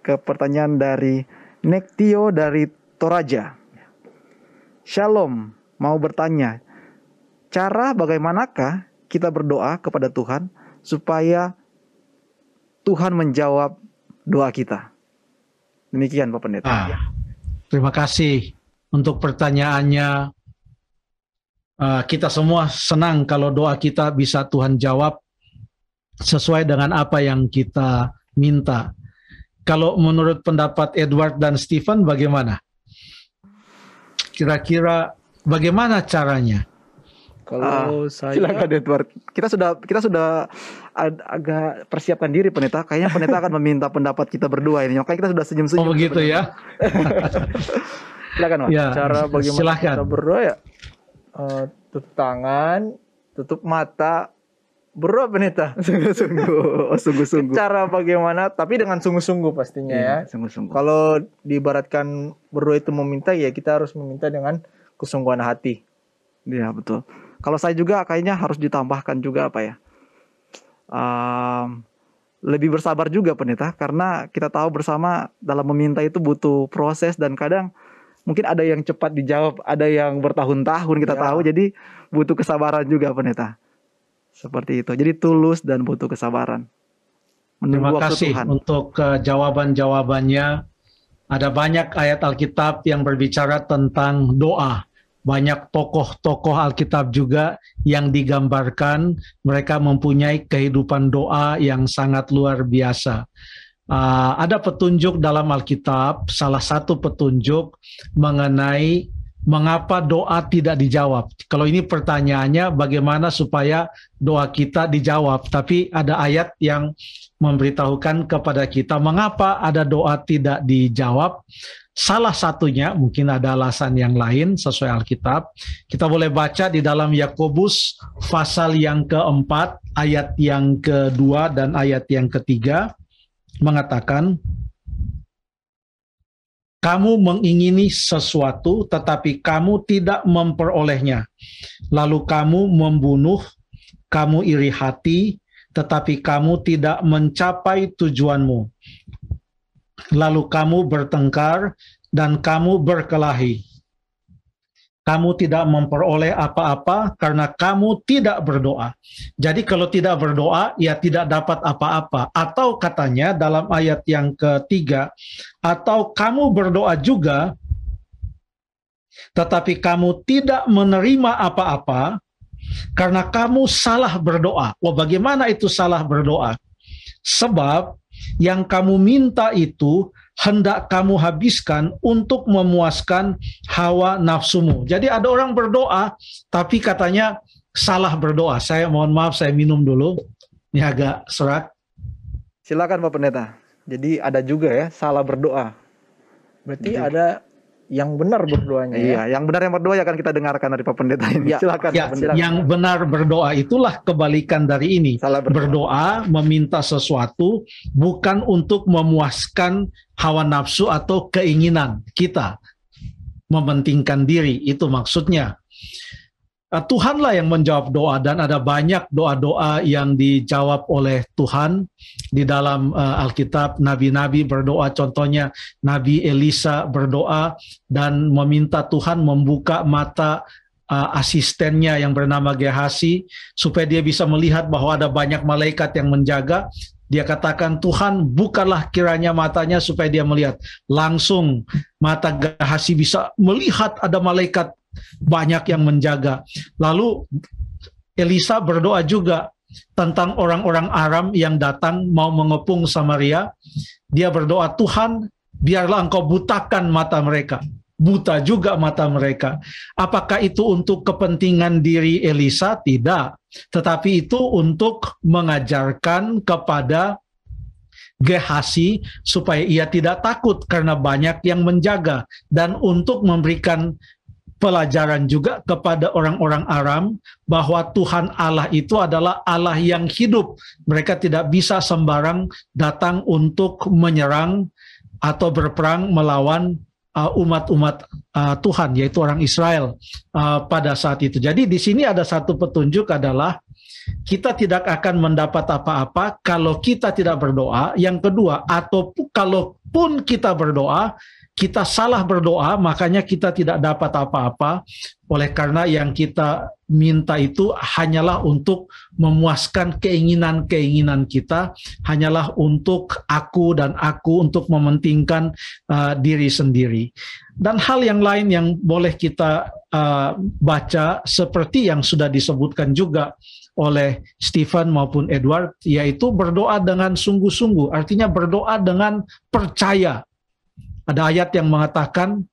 ke pertanyaan dari Nektio dari Toraja. Shalom, mau bertanya, cara bagaimanakah kita berdoa kepada Tuhan supaya Tuhan menjawab doa kita? Demikian Pak Pendeta. Ah, terima kasih untuk pertanyaannya. Uh, kita semua senang kalau doa kita bisa Tuhan jawab sesuai dengan apa yang kita minta. Kalau menurut pendapat Edward dan Stephen bagaimana? Kira-kira bagaimana caranya? Kalau ah, saya silakan Edward. Kita sudah kita sudah ag agak persiapkan diri pendeta. Kayaknya pendeta akan meminta pendapat kita berdua ini. Makanya kita sudah senyum-senyum. Oh begitu ya. silakan Mas. Ya, Cara bagaimana silakan. kita berdoa ya? uh, tutup tangan, tutup mata, berdoa pendeta sungguh-sungguh, oh, sungguh-sungguh. Cara bagaimana? Tapi dengan sungguh-sungguh pastinya iya, ya. Sungguh-sungguh. Kalau diibaratkan berdoa itu meminta, ya kita harus meminta dengan kesungguhan hati. Iya betul. Kalau saya juga kayaknya harus ditambahkan juga apa ya? Um, lebih bersabar juga pendeta, karena kita tahu bersama dalam meminta itu butuh proses dan kadang mungkin ada yang cepat dijawab, ada yang bertahun-tahun kita ya. tahu. Jadi butuh kesabaran juga pendeta. Seperti itu. Jadi tulus dan butuh kesabaran. Menunggu Terima kasih Tuhan. untuk uh, jawaban-jawabannya. Ada banyak ayat Alkitab yang berbicara tentang doa. Banyak tokoh-tokoh Alkitab juga yang digambarkan mereka mempunyai kehidupan doa yang sangat luar biasa uh, ada petunjuk dalam Alkitab, salah satu petunjuk mengenai mengapa doa tidak dijawab. Kalau ini pertanyaannya bagaimana supaya doa kita dijawab, tapi ada ayat yang memberitahukan kepada kita mengapa ada doa tidak dijawab. Salah satunya mungkin ada alasan yang lain sesuai Alkitab. Kita boleh baca di dalam Yakobus pasal yang keempat, ayat yang kedua dan ayat yang ketiga mengatakan kamu mengingini sesuatu tetapi kamu tidak memperolehnya. Lalu kamu membunuh, kamu iri hati tetapi kamu tidak mencapai tujuanmu. Lalu kamu bertengkar dan kamu berkelahi kamu tidak memperoleh apa-apa karena kamu tidak berdoa. Jadi kalau tidak berdoa, ya tidak dapat apa-apa. Atau katanya dalam ayat yang ketiga, atau kamu berdoa juga, tetapi kamu tidak menerima apa-apa karena kamu salah berdoa. Oh, bagaimana itu salah berdoa? Sebab yang kamu minta itu hendak kamu habiskan untuk memuaskan hawa nafsumu. Jadi ada orang berdoa, tapi katanya salah berdoa. Saya mohon maaf, saya minum dulu. Ini agak serat. Silakan Pak Pendeta. Jadi ada juga ya salah berdoa. Berarti Jadi, ada yang benar berdoanya. Ya? Iya, ya? yang benar yang berdoa ya akan kita dengarkan dari Pak Pendeta ini. Ya, silakan. Ya, silakan. yang benar berdoa itulah kebalikan dari ini. Salah berdoa. berdoa meminta sesuatu bukan untuk memuaskan hawa nafsu atau keinginan kita. Mementingkan diri itu maksudnya. Eh, Tuhanlah yang menjawab doa dan ada banyak doa-doa yang dijawab oleh Tuhan di dalam uh, Alkitab. Nabi-nabi berdoa contohnya Nabi Elisa berdoa dan meminta Tuhan membuka mata uh, asistennya yang bernama Gehasi supaya dia bisa melihat bahwa ada banyak malaikat yang menjaga. Dia katakan Tuhan bukalah kiranya matanya supaya dia melihat. Langsung mata Gehasi bisa melihat ada malaikat banyak yang menjaga. Lalu Elisa berdoa juga tentang orang-orang Aram yang datang mau mengepung Samaria. Dia berdoa, Tuhan, biarlah engkau butakan mata mereka. Buta juga mata mereka. Apakah itu untuk kepentingan diri Elisa? Tidak. Tetapi itu untuk mengajarkan kepada Gehasi supaya ia tidak takut karena banyak yang menjaga dan untuk memberikan pelajaran juga kepada orang-orang Aram bahwa Tuhan Allah itu adalah Allah yang hidup. Mereka tidak bisa sembarang datang untuk menyerang atau berperang melawan uh, umat-umat uh, Tuhan yaitu orang Israel uh, pada saat itu. Jadi di sini ada satu petunjuk adalah kita tidak akan mendapat apa-apa kalau kita tidak berdoa. Yang kedua, atau kalaupun kita berdoa, kita salah berdoa, makanya kita tidak dapat apa-apa. Oleh karena yang kita minta itu hanyalah untuk memuaskan keinginan-keinginan kita, hanyalah untuk aku dan aku untuk mementingkan uh, diri sendiri. Dan hal yang lain yang boleh kita uh, baca seperti yang sudah disebutkan juga oleh Stephen maupun Edward, yaitu berdoa dengan sungguh-sungguh, artinya berdoa dengan percaya ada ayat yang mengatakan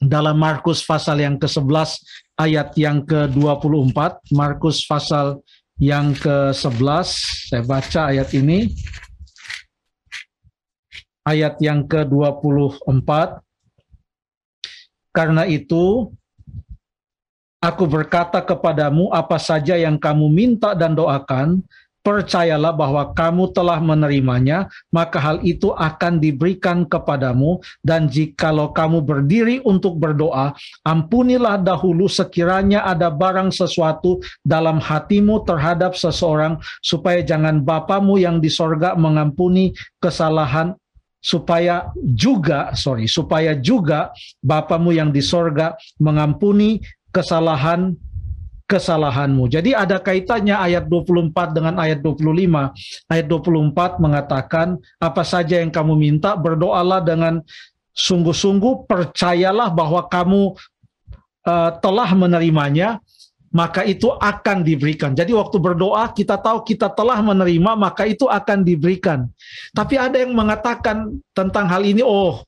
dalam Markus pasal yang ke-11 ayat yang ke-24, Markus pasal yang ke-11, saya baca ayat ini. Ayat yang ke-24. Karena itu aku berkata kepadamu apa saja yang kamu minta dan doakan, percayalah bahwa kamu telah menerimanya, maka hal itu akan diberikan kepadamu. Dan jikalau kamu berdiri untuk berdoa, ampunilah dahulu sekiranya ada barang sesuatu dalam hatimu terhadap seseorang, supaya jangan Bapamu yang di sorga mengampuni kesalahan supaya juga sorry supaya juga Bapamu yang di sorga mengampuni kesalahan kesalahanmu. Jadi ada kaitannya ayat 24 dengan ayat 25. Ayat 24 mengatakan, apa saja yang kamu minta, berdoalah dengan sungguh-sungguh, percayalah bahwa kamu uh, telah menerimanya, maka itu akan diberikan. Jadi waktu berdoa kita tahu kita telah menerima, maka itu akan diberikan. Tapi ada yang mengatakan tentang hal ini, oh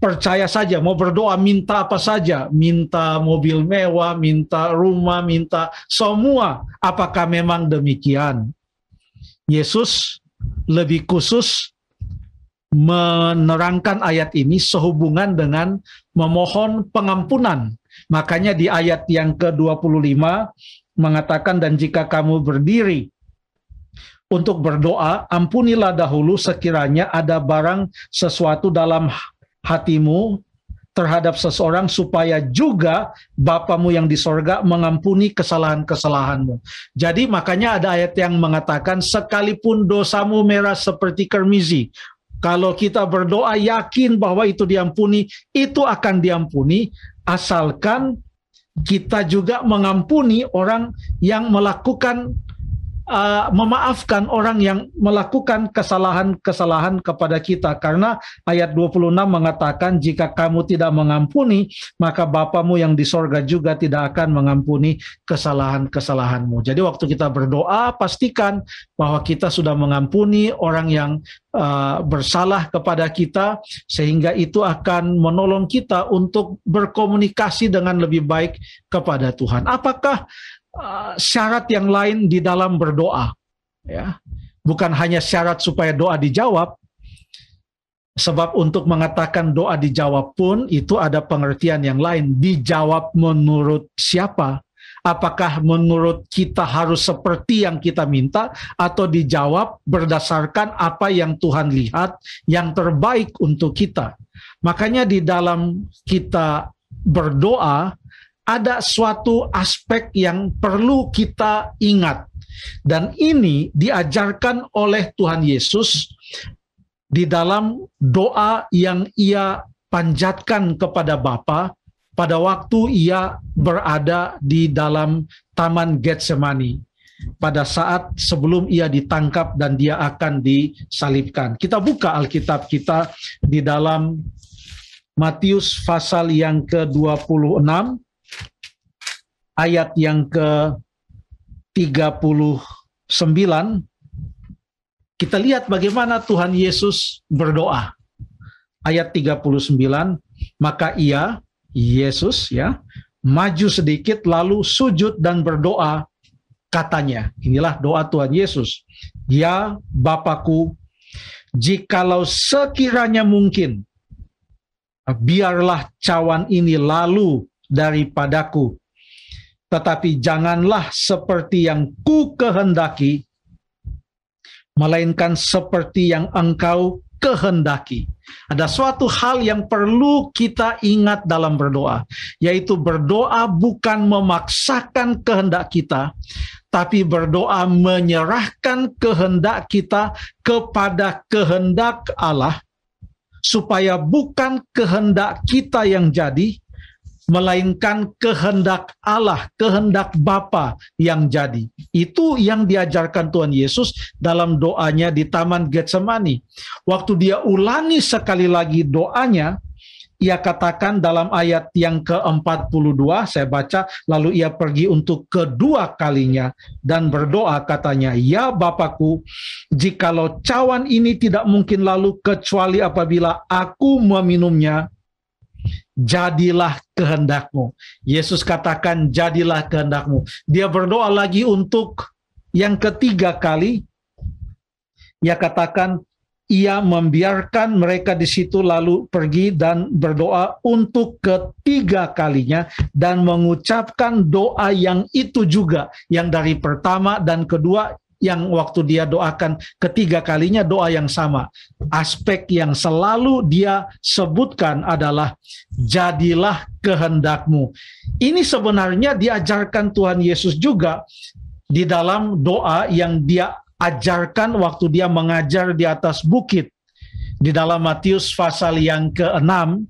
percaya saja, mau berdoa minta apa saja, minta mobil mewah, minta rumah, minta semua. Apakah memang demikian? Yesus lebih khusus menerangkan ayat ini sehubungan dengan memohon pengampunan. Makanya di ayat yang ke-25 mengatakan dan jika kamu berdiri untuk berdoa, ampunilah dahulu sekiranya ada barang sesuatu dalam hatimu terhadap seseorang supaya juga Bapamu yang di sorga mengampuni kesalahan-kesalahanmu. Jadi makanya ada ayat yang mengatakan sekalipun dosamu merah seperti kermizi, kalau kita berdoa yakin bahwa itu diampuni, itu akan diampuni asalkan kita juga mengampuni orang yang melakukan uh, memaafkan orang yang melakukan kesalahan-kesalahan kepada kita karena ayat 26 mengatakan jika kamu tidak mengampuni maka Bapamu yang di sorga juga tidak akan mengampuni kesalahan-kesalahanmu. Jadi waktu kita berdoa pastikan bahwa kita sudah mengampuni orang yang uh, bersalah kepada kita sehingga itu akan menolong kita untuk berkomunikasi dengan lebih baik kepada Tuhan. Apakah syarat yang lain di dalam berdoa ya. Bukan hanya syarat supaya doa dijawab sebab untuk mengatakan doa dijawab pun itu ada pengertian yang lain. Dijawab menurut siapa? Apakah menurut kita harus seperti yang kita minta atau dijawab berdasarkan apa yang Tuhan lihat yang terbaik untuk kita? Makanya di dalam kita berdoa ada suatu aspek yang perlu kita ingat. Dan ini diajarkan oleh Tuhan Yesus di dalam doa yang ia panjatkan kepada Bapa pada waktu ia berada di dalam Taman Getsemani pada saat sebelum ia ditangkap dan dia akan disalibkan. Kita buka Alkitab kita di dalam Matius pasal yang ke-26 ayat yang ke-39 kita lihat bagaimana Tuhan Yesus berdoa. Ayat 39, maka ia Yesus ya maju sedikit lalu sujud dan berdoa katanya. Inilah doa Tuhan Yesus. Ya Bapakku, jikalau sekiranya mungkin biarlah cawan ini lalu daripadaku tetapi janganlah seperti yang ku kehendaki, melainkan seperti yang engkau kehendaki. Ada suatu hal yang perlu kita ingat dalam berdoa, yaitu berdoa bukan memaksakan kehendak kita, tapi berdoa menyerahkan kehendak kita kepada kehendak Allah, supaya bukan kehendak kita yang jadi, melainkan kehendak Allah, kehendak Bapa yang jadi. Itu yang diajarkan Tuhan Yesus dalam doanya di Taman Getsemani. Waktu dia ulangi sekali lagi doanya, ia katakan dalam ayat yang ke-42, saya baca, lalu ia pergi untuk kedua kalinya dan berdoa katanya, Ya Bapakku, jikalau cawan ini tidak mungkin lalu kecuali apabila aku meminumnya, jadilah kehendakmu. Yesus katakan, jadilah kehendakmu. Dia berdoa lagi untuk yang ketiga kali. Ia katakan, ia membiarkan mereka di situ lalu pergi dan berdoa untuk ketiga kalinya dan mengucapkan doa yang itu juga yang dari pertama dan kedua yang waktu dia doakan ketiga kalinya doa yang sama. Aspek yang selalu dia sebutkan adalah jadilah kehendakmu. Ini sebenarnya diajarkan Tuhan Yesus juga di dalam doa yang dia ajarkan waktu dia mengajar di atas bukit. Di dalam Matius pasal yang ke-6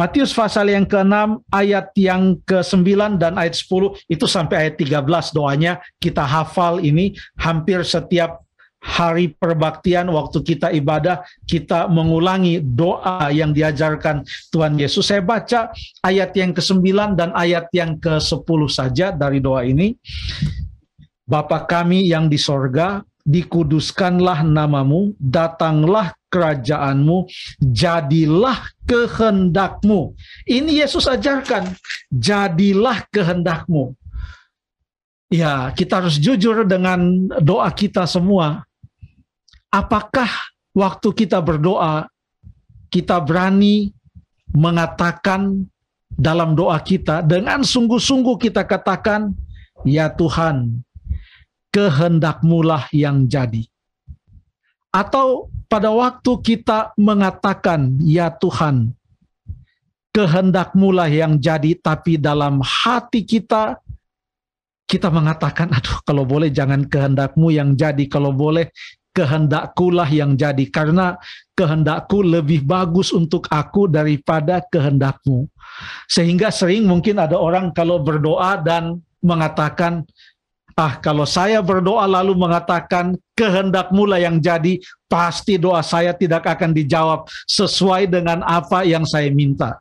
Matius pasal yang ke-6 ayat yang ke-9 dan ayat 10 itu sampai ayat 13 doanya kita hafal ini hampir setiap hari perbaktian waktu kita ibadah kita mengulangi doa yang diajarkan Tuhan Yesus. Saya baca ayat yang ke-9 dan ayat yang ke-10 saja dari doa ini. Bapa kami yang di sorga, dikuduskanlah namamu, datanglah kerajaanmu, jadilah kehendakmu. Ini Yesus ajarkan, jadilah kehendakmu. Ya, kita harus jujur dengan doa kita semua. Apakah waktu kita berdoa, kita berani mengatakan dalam doa kita, dengan sungguh-sungguh kita katakan, Ya Tuhan, kehendakmulah yang jadi. Atau pada waktu kita mengatakan, ya Tuhan, kehendakmulah yang jadi, tapi dalam hati kita, kita mengatakan, aduh kalau boleh jangan kehendakmu yang jadi, kalau boleh kehendakkulah yang jadi, karena kehendakku lebih bagus untuk aku daripada kehendakmu. Sehingga sering mungkin ada orang kalau berdoa dan mengatakan, Ah, kalau saya berdoa lalu mengatakan kehendak mula yang jadi, pasti doa saya tidak akan dijawab sesuai dengan apa yang saya minta.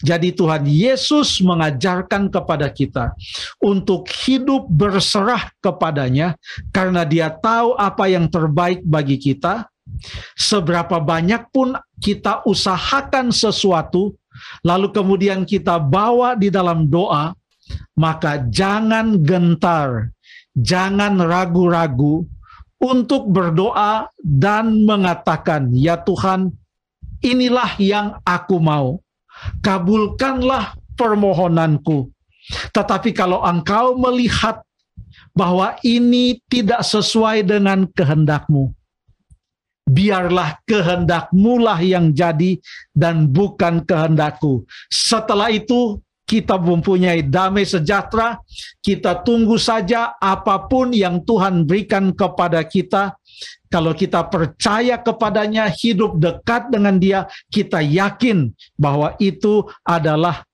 Jadi Tuhan Yesus mengajarkan kepada kita untuk hidup berserah kepadanya karena dia tahu apa yang terbaik bagi kita. Seberapa banyak pun kita usahakan sesuatu, lalu kemudian kita bawa di dalam doa, maka jangan gentar jangan ragu-ragu untuk berdoa dan mengatakan, "Ya Tuhan, inilah yang aku mau. Kabulkanlah permohonanku." Tetapi kalau engkau melihat bahwa ini tidak sesuai dengan kehendakmu, biarlah kehendakmu lah yang jadi dan bukan kehendakku. Setelah itu kita mempunyai damai sejahtera, kita tunggu saja apa pun yang Tuhan berikan kepada kita. Kalau kita percaya kepadanya, hidup dekat dengan Dia, kita yakin bahwa itu adalah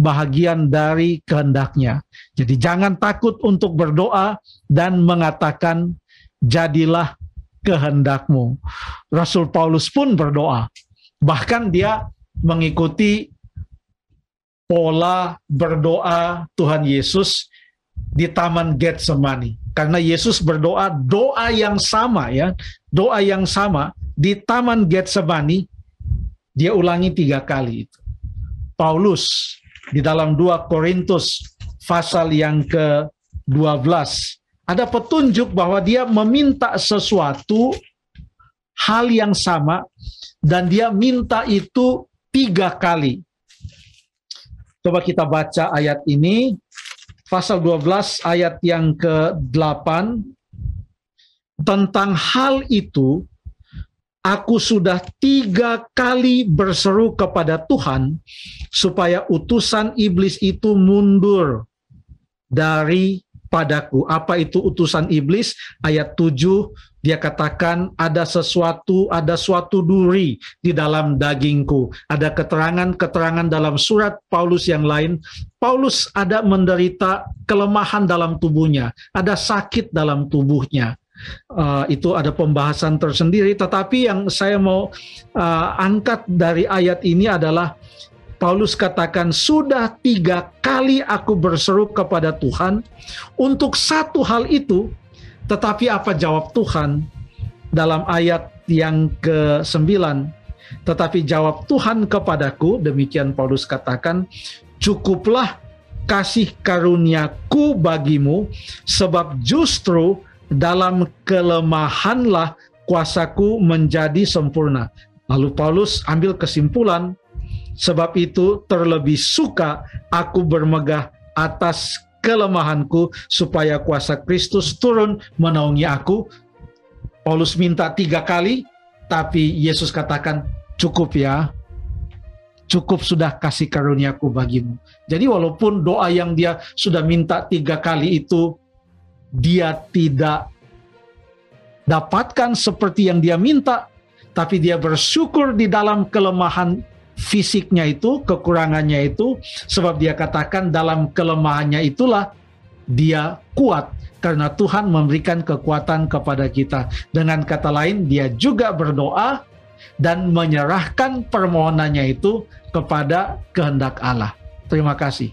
bahagian dari kehendaknya. Jadi jangan takut untuk berdoa dan mengatakan, jadilah kehendakmu. Rasul Paulus pun berdoa. Bahkan dia mengikuti pola berdoa Tuhan Yesus di Taman Getsemani. Karena Yesus berdoa doa yang sama ya, doa yang sama di Taman Getsemani dia ulangi tiga kali itu. Paulus di dalam 2 Korintus pasal yang ke-12 ada petunjuk bahwa dia meminta sesuatu hal yang sama dan dia minta itu tiga kali Coba kita baca ayat ini, pasal 12 ayat yang ke-8. Tentang hal itu, aku sudah tiga kali berseru kepada Tuhan supaya utusan iblis itu mundur dari padaku. Apa itu utusan iblis? Ayat 7 dia katakan ada sesuatu, ada suatu duri di dalam dagingku. Ada keterangan-keterangan dalam surat Paulus yang lain. Paulus ada menderita kelemahan dalam tubuhnya, ada sakit dalam tubuhnya. Uh, itu ada pembahasan tersendiri, tetapi yang saya mau uh, angkat dari ayat ini adalah Paulus katakan, "Sudah tiga kali aku berseru kepada Tuhan untuk satu hal itu, tetapi apa jawab Tuhan dalam ayat yang ke-9? Tetapi jawab Tuhan kepadaku, demikian Paulus katakan, cukuplah kasih karuniaku bagimu, sebab justru dalam kelemahanlah kuasaku menjadi sempurna. Lalu Paulus ambil kesimpulan Sebab itu terlebih suka aku bermegah atas kelemahanku supaya kuasa Kristus turun menaungi aku. Paulus minta tiga kali, tapi Yesus katakan cukup ya, cukup sudah kasih karuniaku bagimu. Jadi walaupun doa yang dia sudah minta tiga kali itu dia tidak dapatkan seperti yang dia minta, tapi dia bersyukur di dalam kelemahan fisiknya itu, kekurangannya itu, sebab dia katakan dalam kelemahannya itulah dia kuat karena Tuhan memberikan kekuatan kepada kita. Dengan kata lain, dia juga berdoa dan menyerahkan permohonannya itu kepada kehendak Allah. Terima kasih.